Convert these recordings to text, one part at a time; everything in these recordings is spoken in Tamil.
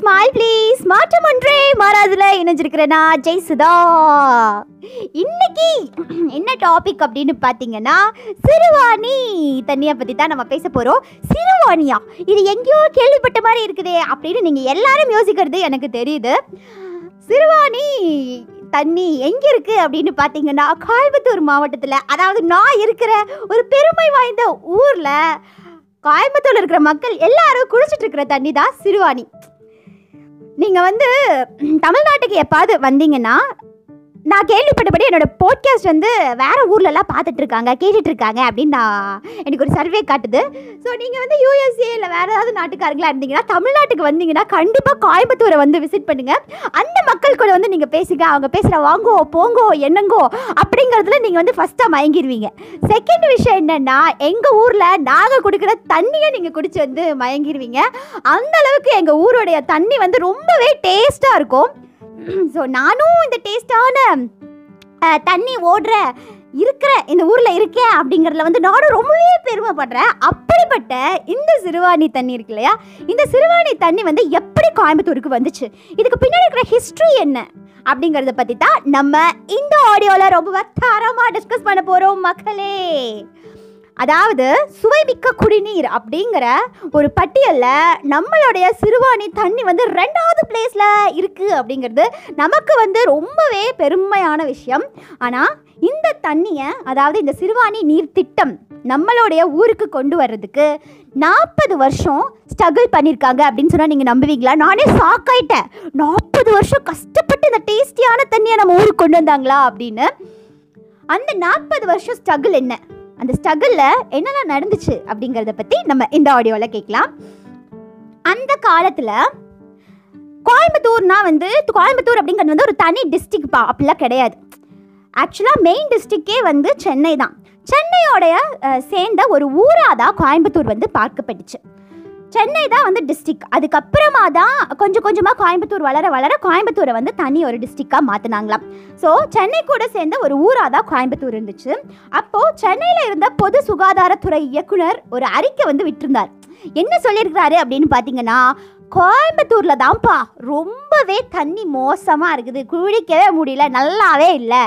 ஸ்மைல் ப்ளீஸ் மாற்றம் ஒன்றே மாறாதுல. இணைஞ்சிருக்கிற ஜெய் ஜெய்சுதா. இன்னைக்கு என்ன டாபிக் அப்படின்னு பார்த்தீங்கன்னா சிறுவாணி தண்ணியை பற்றி தான் நம்ம பேச போகிறோம் சிறுவாணியா? இது எங்கேயோ கேள்விப்பட்ட மாதிரி இருக்குதே அப்படின்னு நீங்கள் எல்லாரும் யோசிக்கிறது எனக்கு தெரியுது. சிறுவாணி தண்ணி எங்கே இருக்குது அப்படின்னு பார்த்தீங்கன்னா கோயம்புத்தூர் மாவட்டத்தில் அதாவது நான் இருக்கிற ஒரு பெருமை வாய்ந்த ஊரில் கோயம்புத்தூர்ல இருக்கிற மக்கள் எல்லாரும் குடிச்சிட்டு இருக்கிற தண்ணி தான் சிறுவாணி. நீங்கள் வந்து தமிழ்நாட்டுக்கு எப்பாவது வந்தீங்கன்னா நான் கேள்விப்பட்டபடி என்னோட போட்காஸ்ட் வந்து வேற ஊர்லலாம் பார்த்துட்டு இருக்காங்க கேட்டுட்டு இருக்காங்க அப்படின்னு நான் எனக்கு ஒரு சர்வே காட்டுது. ஸோ நீங்கள் வந்து யூஎஸ்ஏ இல்லை வேற ஏதாவது நாட்டுக்காரங்களா இருந்தீங்கன்னா தமிழ்நாட்டுக்கு வந்தீங்கன்னா கண்டிப்பாக கோயம்புத்தூரை வந்து விசிட் பண்ணுங்க. அந்த மக்கள் கூட வந்து நீங்கள் பேசுங்க அவங்க பேசுகிற வாங்கோ போங்கோ என்னங்கோ அப்படிங்கிறதுல நீங்கள் வந்து ஃபஸ்ட்டாக மயங்கிடுவீங்க செகண்ட் விஷயம் என்னன்னா எங்கள் ஊரில் நாங்கள் கொடுக்குற தண்ணியை நீங்கள் குடிச்சு வந்து மயங்கிடுவீங்க அந்த அளவுக்கு எங்கள் ஊருடைய தண்ணி வந்து ரொம்பவே டேஸ்ட்டாக இருக்கும். ஸோ நானும் இந்த டேஸ்டான தண்ணி ஓடுற இருக்கிற இந்த ஊரில் இருக்கேன் அப்படிங்கிறதுல வந்து நானும் ரொம்பவே பெருமைப்படுறேன். அப்படிப்பட்ட இந்த சிறுவாணி தண்ணி இருக்கு இல்லையா? இந்த சிறுவாணி தண்ணி வந்து எப்படி கோயம்புத்தூருக்கு வந்துச்சு? இதுக்கு பின்னாடி இருக்கிற ஹிஸ்ட்ரி என்ன? அப்படிங்கிறத பற்றி தான் நம்ம இந்த ஆடியோவில் ரொம்ப தரமாக டிஸ்கஸ் பண்ண போகிறோம் மக்களே. அதாவது சுவைமிக்க குடிநீர் அப்படிங்கிற ஒரு பட்டியலில் நம்மளுடைய சிறுவாணி தண்ணி வந்து ரெண்டாவது பிளேஸில் இருக்குது அப்படிங்கிறது நமக்கு வந்து ரொம்பவே பெருமையான விஷயம். ஆனால் இந்த தண்ணியை அதாவது இந்த சிறுவாணி நீர் திட்டம் நம்மளுடைய ஊருக்கு கொண்டு வர்றதுக்கு நாற்பது வருஷம் ஸ்ட்ரகிள் பண்ணியிருக்காங்க அப்படின்னு சொன்னால் நீங்கள் நம்புவீங்களா? நானே சாக்காயிட்டேன் நாற்பது வருஷம் கஷ்டப்பட்டு இந்த டேஸ்டியான தண்ணியை நம்ம ஊருக்கு கொண்டு வந்தாங்களா அப்படின்னு. அந்த நாற்பது வருஷம் ஸ்ட்ரகிள் என்ன? அந்த ஸ்ட்ரகிளில் என்னெல்லாம் நடந்துச்சு அப்படிங்கிறத பற்றி நம்ம இந்த ஆடியோவில் கேட்கலாம். அந்த காலத்தில் கோயம்புத்தூர்னா வந்து கோயம்புத்தூர் அப்படிங்கிறது வந்து ஒரு தனி டிஸ்ட்ரிக் பா அப்படிலாம் கிடையாது. ஆக்சுவலாக மெயின் டிஸ்ட்ரிக்டே வந்து சென்னை தான். சென்னையோடைய சேர்ந்த ஒரு ஊராக தான் கோயம்புத்தூர் வந்து பார்க்கப்பட்டுச்சு. சென்னை தான் வந்து டிஸ்ட்ரிக்ட் அதுக்கப்புறமா தான் கொஞ்சம் கொஞ்சமாக கோயம்புத்தூர் வளர வளர கோயம்புத்தூரை வந்து தனி ஒரு டிஸ்ட்ரிக்டாக மாற்றினாங்களாம் ஸோ சென்னை கூட சேர்ந்த ஒரு ஊராக தான் கோயம்புத்தூர் இருந்துச்சு. அப்போது சென்னையில் இருந்த பொது சுகாதாரத்துறை இயக்குனர் ஒரு அறிக்கை வந்து விட்டிருந்தார். என்ன சொல்லியிருக்கிறாரு அப்படின்னு பார்த்தீங்கன்னா கோயம்புத்தூரில் தான்ப்பா ரொம்பவே தண்ணி மோசமாக இருக்குது. குளிக்கவே முடியல நல்லாவே இல்லை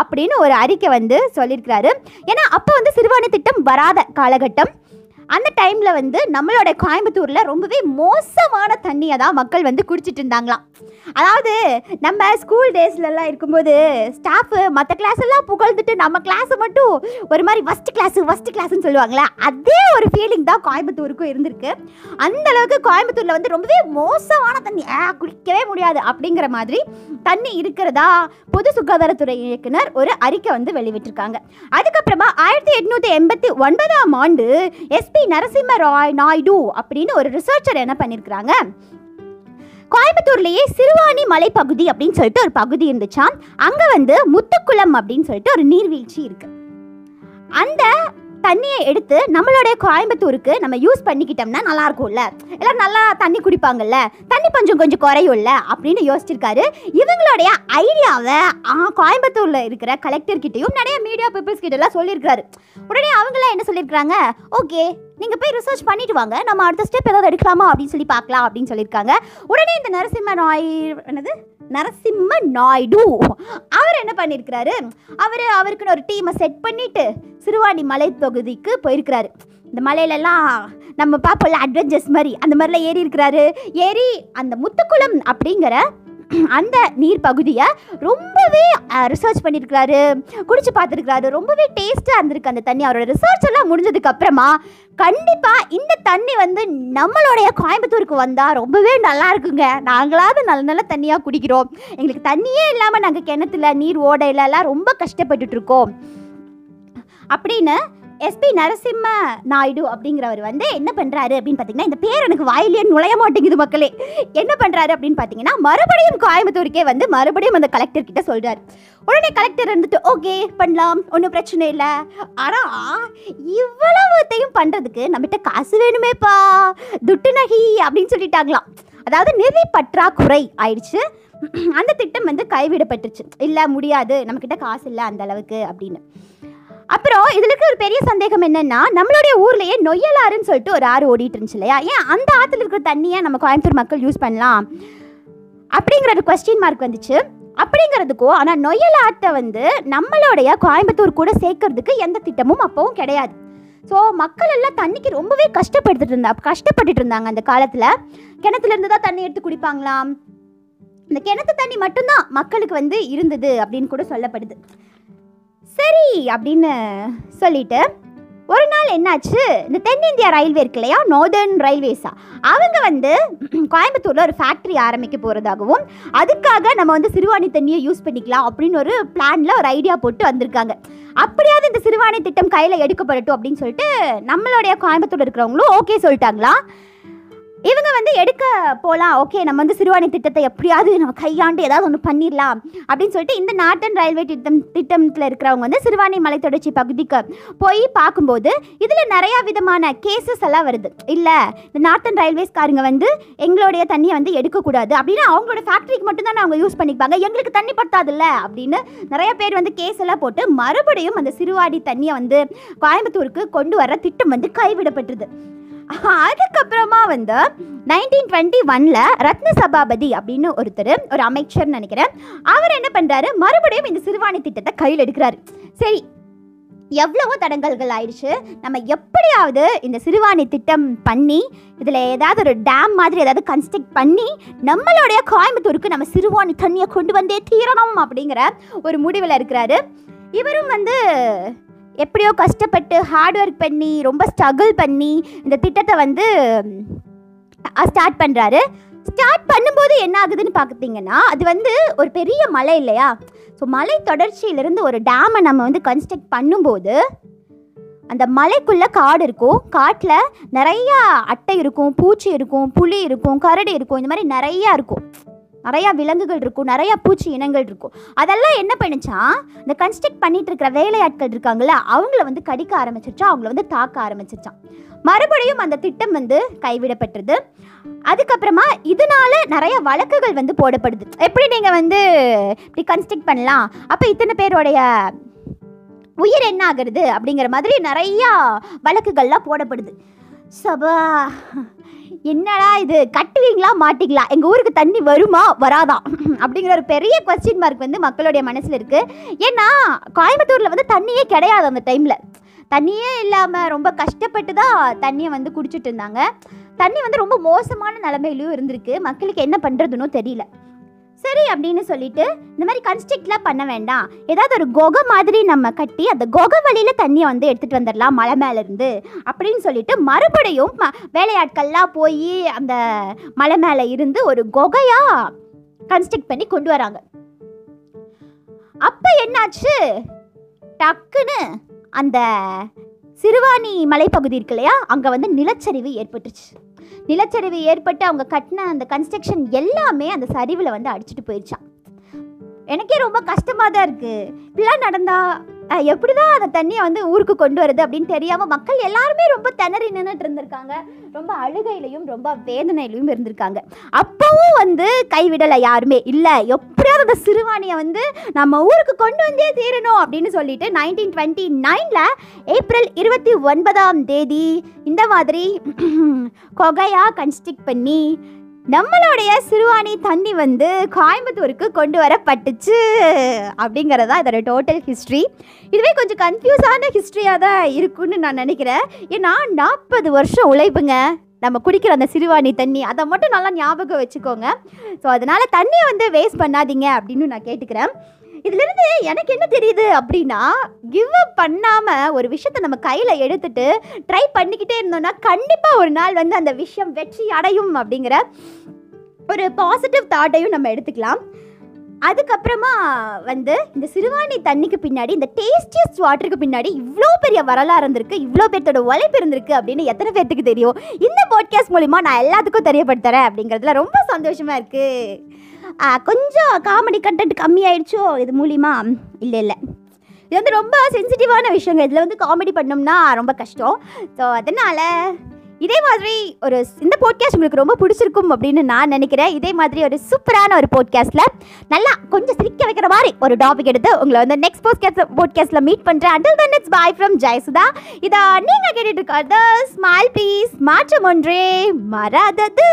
அப்படின்னு ஒரு அறிக்கை வந்து சொல்லியிருக்கிறாரு. ஏன்னா அப்போ வந்து சிறுவாணி திட்டம் வராத காலகட்டம். அந்த டைமில் வந்து நம்மளோட கோயம்புத்தூரில் ரொம்பவே மோசமான தண்ணியை தான் மக்கள் வந்து குடிச்சிட்டு இருந்தாங்களாம். அதாவது நம்ம ஸ்கூல் டேஸ்லலாம் இருக்கும்போது ஸ்டாஃபு மற்ற கிளாஸ் எல்லாம் புகழ்ந்துட்டு நம்ம கிளாஸை மட்டும் ஒரு மாதிரி ஃபஸ்ட் கிளாஸு ஃபஸ்ட் கிளாஸ்ன்னு சொல்லுவாங்களே அதே ஒரு ஃபீலிங் தான் கோயம்புத்தூருக்கும் இருந்திருக்கு. அந்த அளவுக்கு கோயம்புத்தூரில் வந்து ரொம்பவே மோசமான தண்ணி ஆ குடிக்கவே முடியாது அப்படிங்கிற மாதிரி தண்ணி இருக்கிறதா பொது சுகாதாரத்துறை இயக்குனர் ஒரு அறிக்கை வந்து வெளியிட்டிருக்காங்க. அதுக்கப்புறமா ஆயிரத்தி எட்நூற்றி எண்பத்தி ஒன்பதாம் ஆண்டு எஸ்பி நரசிம்ம ராய் நாயுடு அப்படின்னு ஒரு ரிசர்ச்சர் என்ன பண்ணியிருக்கிறாங்க கோயம்புத்தூர்லேயே சிறுவாணி மலைப்பகுதி அப்படின்னு சொல்லிட்டு ஒரு பகுதி இருந்துச்சாம் அங்கே வந்து முத்துக்குளம் அப்படின்னு சொல்லிட்டு ஒரு நீர்வீழ்ச்சி இருக்கு. அந்த தண்ணியை எடுத்து நம்மளுடைய கோயம்புத்தூருக்கு நம்ம யூஸ் பண்ணிக்கிட்டோம்னா நல்லா இருக்கும்ல எல்லாம் நல்லா தண்ணி குடிப்பாங்கல்ல. தண்ணி கொஞ்சம் கொஞ்சம் குறையும்ல அப்படின்னு யோசிச்சிருக்காரு. இவங்களுடைய ஐடியாவை கோயம்புத்தூர்ல இருக்கிற கலெக்டர் கிட்டையும் நிறைய மீடியா பீப்புள்ஸ் கிட்ட எல்லாம் சொல்லியிருக்காரு உடனே அவங்களாம் என்ன சொல்லியிருக்கிறாங்க? ஓகே நீங்கள் போய் ரிசர்ச் பண்ணிட்டு வாங்க. நம்ம அடுத்த ஸ்டெப் ஏதாவது எடுக்கலாமா அப்படின்னு சொல்லி பார்க்கலாம் அப்படின்னு சொல்லியிருக்காங்க. உடனே இந்த நரசிம்ம நாய் என்னது? நரசிம்ம நாயுடு. அவர் என்ன பண்ணியிருக்கிறாரு? அவர் அவருக்குன்னு ஒரு டீமை செட் பண்ணிட்டு சிறுவாணி மலை தொகுதிக்கு போயிருக்கிறாரு. இந்த மலையிலலாம் நம்ம பார்ப்போம்ல அட்வென்ச்சர்ஸ் மாதிரி. அந்த மாதிரிலாம் ஏறி இருக்கிறாரு. ஏறி அந்த முத்துக்குளம் அப்படிங்கிற அந்த நீர் பகுதியை ரொம்பவே ரிசர்ச் பண்ணியிருக்கிறாரு குடிச்சு பார்த்துருக்கிறாரு. ரொம்பவே டேஸ்ட்டாக இருந்திருக்கு அந்த தண்ணி. அவரோட ரிசர்ச் எல்லாம் முடிஞ்சதுக்கு அப்புறமா கண்டிப்பாக இந்த தண்ணி வந்து நம்மளுடைய கோயம்புத்தூருக்கு வந்தால் ரொம்பவே நல்லா இருக்குங்க. நாங்களாவது நல்ல நல்ல தண்ணியாக குடிக்கிறோம். எங்களுக்கு தண்ணியே இல்லாமல் நாங்கள் கிணத்துல நீர் ஓடையிலலாம் ரொம்ப கஷ்டப்பட்டுட்ருக்கோம் அப்படின்னு எஸ்பி நரசிம்ம நாயுடு அப்படிங்கிறவர் வந்து என்ன பண்ணுறாரு அப்படின்னு பார்த்தீங்கன்னா இந்த பேர் எனக்கு வாயிலே நுழைய மாட்டேங்குது மக்களே. என்ன பண்ணுறாரு அப்படின்னு பார்த்தீங்கன்னா மறுபடியும் கோயம்புத்தூருக்கே வந்து மறுபடியும் அந்த கலெக்டர் கிட்ட சொல்கிறார் உடனே கலெக்டர் இருந்துட்டு ஓகே பண்ணலாம் ஒன்றும் பிரச்சனை இல்லை. ஆனால் இவ்வளவுத்தையும் பண்ணுறதுக்கு நம்மகிட்ட காசு வேணுமேப்பா. துட்டு நகி அப்படின்னு சொல்லிட்டாங்களாம். அதாவது நிதி பற்றாக்குறை ஆயிடுச்சு. அந்த திட்டம் வந்து கைவிடப்பட்டுருச்சு. இல்லை முடியாது. நம்மக்கிட்ட காசு இல்லை அந்த அளவுக்கு அப்படின்னு. அப்புறம் இதுல இருக்க ஒரு பெரிய சந்தேகம் என்னன்னா நம்மளுடைய ஊர்லயே நொய்யலாறுன்னு சொல்லிட்டு ஒரு ஆறு ஓடிட்டு இருந்துச்சு இல்லையா? ஏன் அந்த ஆத்துல இருக்கிற தண்ணியை நம்ம கோயம்புத்தூர் மக்கள் யூஸ் பண்ணலாம்? அப்படிங்கிற ஒரு கொஸ்டின் மார்க் வந்துச்சு. அப்படிங்கிறதுக்கும் ஆனால் நொய்யல் ஆற்றை வந்து நம்மளுடைய கோயம்புத்தூர் கூட சேர்க்கறதுக்கு எந்த திட்டமும் அப்பவும் கிடையாது. ஸோ மக்கள் எல்லாம் தண்ணிக்கு ரொம்பவே கஷ்டப்பட்டுட்டு இருந்தா கஷ்டப்பட்டுட்டு இருந்தாங்க அந்த காலத்தில். கிணத்துலேருந்து தான் தண்ணி எடுத்து குடிப்பாங்களாம். இந்த கிணத்து தண்ணி மட்டும்தான் மக்களுக்கு வந்து இருந்தது அப்படின்னு கூட சொல்லப்படுது. சரி அப்படின்னு சொல்லிட்டு ஒரு நாள் என்னாச்சு? இந்த தென்னிந்தியா ரயில்வே இருக்கு இல்லையா? நார்தர்ன் ரயில்வேஸா அவங்க வந்து கோயம்புத்தூரில் ஒரு ஃபேக்ட்ரி ஆரம்பிக்க போகிறதாகவும் அதுக்காக நம்ம வந்து சிறுவாணி தண்ணியை யூஸ் பண்ணிக்கலாம் அப்படின்னு ஒரு பிளானில் ஒரு ஐடியா போட்டு வந்திருக்காங்க. அப்படியாவது இந்த சிறுவாணி திட்டம் கையில் எடுக்கப்படட்டும் அப்படின்னு சொல்லிட்டு நம்மளுடைய கோயம்புத்தூர் இருக்கிறவங்களும் ஓகே சொல்லிட்டாங்களா? இவங்க வந்து எடுக்க போகலாம் ஓகே நம்ம வந்து சிறுவாணி திட்டத்தை எப்படியாவது நம்ம கையாண்டு ஏதாவது ஒன்று பண்ணிடலாம் அப்படின்னு சொல்லிட்டு இந்த நார்த்தன் ரயில்வே திட்டம் திட்டத்தில் இருக்கிறவங்க வந்து சிறுவாணி மலை தொடர்ச்சி பகுதிக்கு போய் பார்க்கும்போது இதில் நிறையா விதமான கேசஸ் எல்லாம் வருது. இல்லை இந்த நார்த்தன் ரயில்வேஸ்காரங்க வந்து எங்களுடைய தண்ணியை வந்து எடுக்கக்கூடாது அப்படின்னு அவங்களோட ஃபேக்ட்ரிக்கு மட்டும்தான் அவங்க யூஸ் பண்ணிப்பாங்க எங்களுக்கு தண்ணி பத்தாதுல்ல அப்படின்னு நிறைய பேர் வந்து கேஸ் எல்லாம் போட்டு மறுபடியும் அந்த சிறுவாடி தண்ணியை வந்து கோயம்புத்தூருக்கு கொண்டு வர திட்டம் வந்து கைவிடப்பட்டது. அதுக்கப்புறமா வந்து நைன்டீன் டுவெண்ட்டி ஒனில் ரத்ன சபாபதி அப்படின்னு ஒருத்தர் ஒரு அமைச்சர்னு நினைக்கிறேன். அவர் என்ன பண்ணுறாரு மறுபடியும் இந்த சிறுவாணி திட்டத்தை கையில் எடுக்கிறாரு. சரி எவ்வளவோ தடங்கல்கள் ஆயிடுச்சு. நம்ம எப்படியாவது இந்த சிறுவாணி திட்டம் பண்ணி இதில் ஏதாவது ஒரு டேம் மாதிரி ஏதாவது கன்ஸ்ட்ரக்ட் பண்ணி நம்மளுடைய கோயம்புத்தூருக்கு நம்ம சிறுவாணி தண்ணியை கொண்டு வந்தே தீரணும் அப்படிங்கிற ஒரு முடிவில் இருக்கிறாரு. இவரும் வந்து எப்படியோ கஷ்டப்பட்டு ஹார்ட் ஒர்க் பண்ணி ரொம்ப ஸ்ட்ரகிள் பண்ணி இந்த திட்டத்தை வந்து ஸ்டார்ட் பண்ணுறாரு ஸ்டார்ட் பண்ணும்போது என்ன ஆகுதுன்னு பார்த்தீங்கன்னா அது வந்து ஒரு பெரிய மலை இல்லையா? ஸோ மலை தொடர்ச்சியிலிருந்து ஒரு டேமை நம்ம வந்து கன்ஸ்ட்ரக்ட் பண்ணும்போது அந்த மலைக்குள்ளே காடு இருக்கும். காட்டில் நிறையா அட்டை இருக்கும் பூச்சி இருக்கும் புலி இருக்கும் கரடி இருக்கும் இந்த மாதிரி நிறையா இருக்கும். நிறையா விலங்குகள் இருக்கும் நிறையா பூச்சி இனங்கள் இருக்கும். அதெல்லாம் என்ன பண்ணுச்சா இந்த கன்ஸ்ட்ரக்ட் பண்ணிட்டு இருக்கிற வேலையாட்கள் இருக்காங்கல்ல அவங்கள வந்து கடிக்க ஆரம்பிச்சிருச்சா அவங்கள வந்து தாக்க ஆரம்பிச்சிருச்சான் மறுபடியும் அந்த திட்டம் வந்து கைவிடப்பட்டது. அதுக்கப்புறமா இதனால நிறைய வழக்குகள் வந்து போடப்படுது. எப்படி நீங்கள் வந்து இப்படி கன்ஸ்ட்ரக்ட் பண்ணலாம்? அப்போ இத்தனை பேருடைய உயிர் என்ன ஆகுறது அப்படிங்கிற மாதிரி நிறையா வழக்குகள்லாம் போடப்படுது. சபா என்னடா இது? கட்டுவீங்களா? மாட்டீங்களா? எங்கள் ஊருக்கு தண்ணி வருமா? வராதா? அப்படிங்கிற ஒரு பெரிய கொஸ்டின் மார்க் வந்து மக்களுடைய மனசில் இருக்குது ஏன்னா கோயம்புத்தூரில் வந்து தண்ணியே கிடையாது அந்த டைமில் தண்ணியே இல்லாமல் ரொம்ப கஷ்டப்பட்டு தான் தண்ணியை வந்து குடிச்சிட்டு இருந்தாங்க. தண்ணி வந்து ரொம்ப மோசமான நிலமையிலையும் இருந்திருக்கு. மக்களுக்கு என்ன பண்ணுறதுன்னு தெரியல. சரி அப்படின்னு சொல்லிட்டு இந்த மாதிரி கன்ஸ்ட்ரக்ட்லாம் பண்ண வேண்டாம். ஏதாவது ஒரு குகை மாதிரி நம்ம கட்டி அந்த குகை வழியில் தண்ணியை வந்து எடுத்துகிட்டு வந்துடலாம் மலை மேலேருந்து அப்படின்னு சொல்லிட்டு மறுபடியும் ம- வேலையாட்கள்லாம் போய் அந்த மலை மேலே இருந்து ஒரு குகையாக கன்ஸ்ட்ரக்ட் பண்ணி கொண்டு வராங்க. அப்போ என்னாச்சு? டக்குன்னு அந்த சிறுவாணி மலைப்பகுதி இருக்கு இல்லையா? அங்கே வந்து நிலச்சரிவு ஏற்பட்டுச்சு நிலச்சரிவு ஏற்பட்டு அவங்க கட்டின அந்த கன்ஸ்ட்ரக்ஷன் எல்லாமே அந்த சரிவில் வந்து அடிச்சிட்டு போயிடுச்சான் எனக்கே ரொம்ப கஷ்டமாக தான் இருக்குது இப்படிலாம் நடந்தால் எப்படி எப்படிதான் அந்த தண்ணியை வந்து ஊருக்கு கொண்டு வருது அப்படின்னு தெரியாமல் மக்கள் எல்லாருமே ரொம்ப திணறி நின்றுட்டு இருந்திருக்காங்க. ரொம்ப அழுகையிலையும் ரொம்ப வேதனையிலையும் இருந்திருக்காங்க. அப்பவும் வந்து கைவிடலை யாருமே இல்லை. எப்படியாவது அந்த சிறுவாணியை வந்து நம்ம ஊருக்கு கொண்டு வந்தே தீரணும் அப்படின்னு சொல்லிட்டு நைன்டீன் டுவெண்ட்டி நைனில் ஏப்ரல் இருபத்தி ஒன்பதாம் தேதி இந்த மாதிரி கொகையாக கன்ஸ்ட்ரக்ட் பண்ணி நம்மளுடைய சிறுவாணி தண்ணி வந்து கோயம்புத்தூருக்கு கொண்டு வரப்பட்டுச்சு அப்படிங்கிறது தான் இதோட டோட்டல் ஹிஸ்ட்ரி இதுவே கொஞ்சம் கன்ஃபியூஸான ஹிஸ்ட்ரியாக தான் இருக்குன்னு நான் நினைக்கிறேன். ஏன்னா நாற்பது வருஷம் உழைப்புங்க. நம்ம குடிக்கிற அந்த சிறுவாணி தண்ணி அதை மட்டும் நல்லா ஞாபகம் வச்சுக்கோங்க. ஸோ அதனால் தண்ணியை வந்து வேஸ்ட் பண்ணாதீங்க அப்படின்னு நான் கேட்டுக்கிறேன். இதுலேருந்து எனக்கு என்ன தெரியுது அப்படின்னா கிவ் அப் பண்ணாமல் ஒரு விஷயத்தை நம்ம கையில் எடுத்துட்டு ட்ரை பண்ணிக்கிட்டே இருந்தோம்னா கண்டிப்பாக ஒரு நாள் வந்து அந்த விஷயம் வெற்றி அடையும் அப்படிங்கிற ஒரு பாசிட்டிவ் தாட்டையும் நம்ம எடுத்துக்கலாம். அதுக்கப்புறமா வந்து இந்த சிறுவாணி தண்ணிக்கு பின்னாடி இந்த டேஸ்டியஸ்ட் வாட்டருக்கு பின்னாடி இவ்வளோ பெரிய வரலாறு இருந்திருக்கு இவ்வளோ பேர்த்தோட உழைப்பு இருந்திருக்கு அப்படின்னு எத்தனை பேர்த்துக்கு தெரியும்? இந்த பாட்காஸ்ட் மூலிமா நான் எல்லாத்துக்கும் தெரியப்படுத்துறேன் அப்படிங்கிறதுல ரொம்ப சந்தோஷமாக இருக்குது கொஞ்சம் காமெடி கண்டென்ட் கம்மியாயிடுச்சோ இது மூலிமா இல்லை இல்லை. இது வந்து ரொம்ப சென்சிட்டிவான விஷயங்க. இதில் வந்து காமெடி பண்ணோம்னா ரொம்ப கஷ்டம். ஸோ அதனால் இதே மாதிரி ஒரு இந்த போட்காஸ்ட் உங்களுக்கு ரொம்ப பிடிச்சிருக்கும் அப்படின்னு நான் நினைக்கிறேன். இதே மாதிரி ஒரு சூப்பரான ஒரு போட்காஸ்ட்டில் நல்லா கொஞ்சம் சிரிக்க வைக்கிற மாதிரி ஒரு டாபிக் எடுத்து உங்களை வந்து நெக்ஸ்ட் போட்காஸ்ட் போட்காஸ்ட்டில் மீட் பண்ணுறேன் until then it's bye from Jayasudha இதை நீங்கள் கேட்டுட்டு இருக்கிறது ஸ்மைல் ப்ளீஸ் மாற்றம் ஒன்றே மறாதது.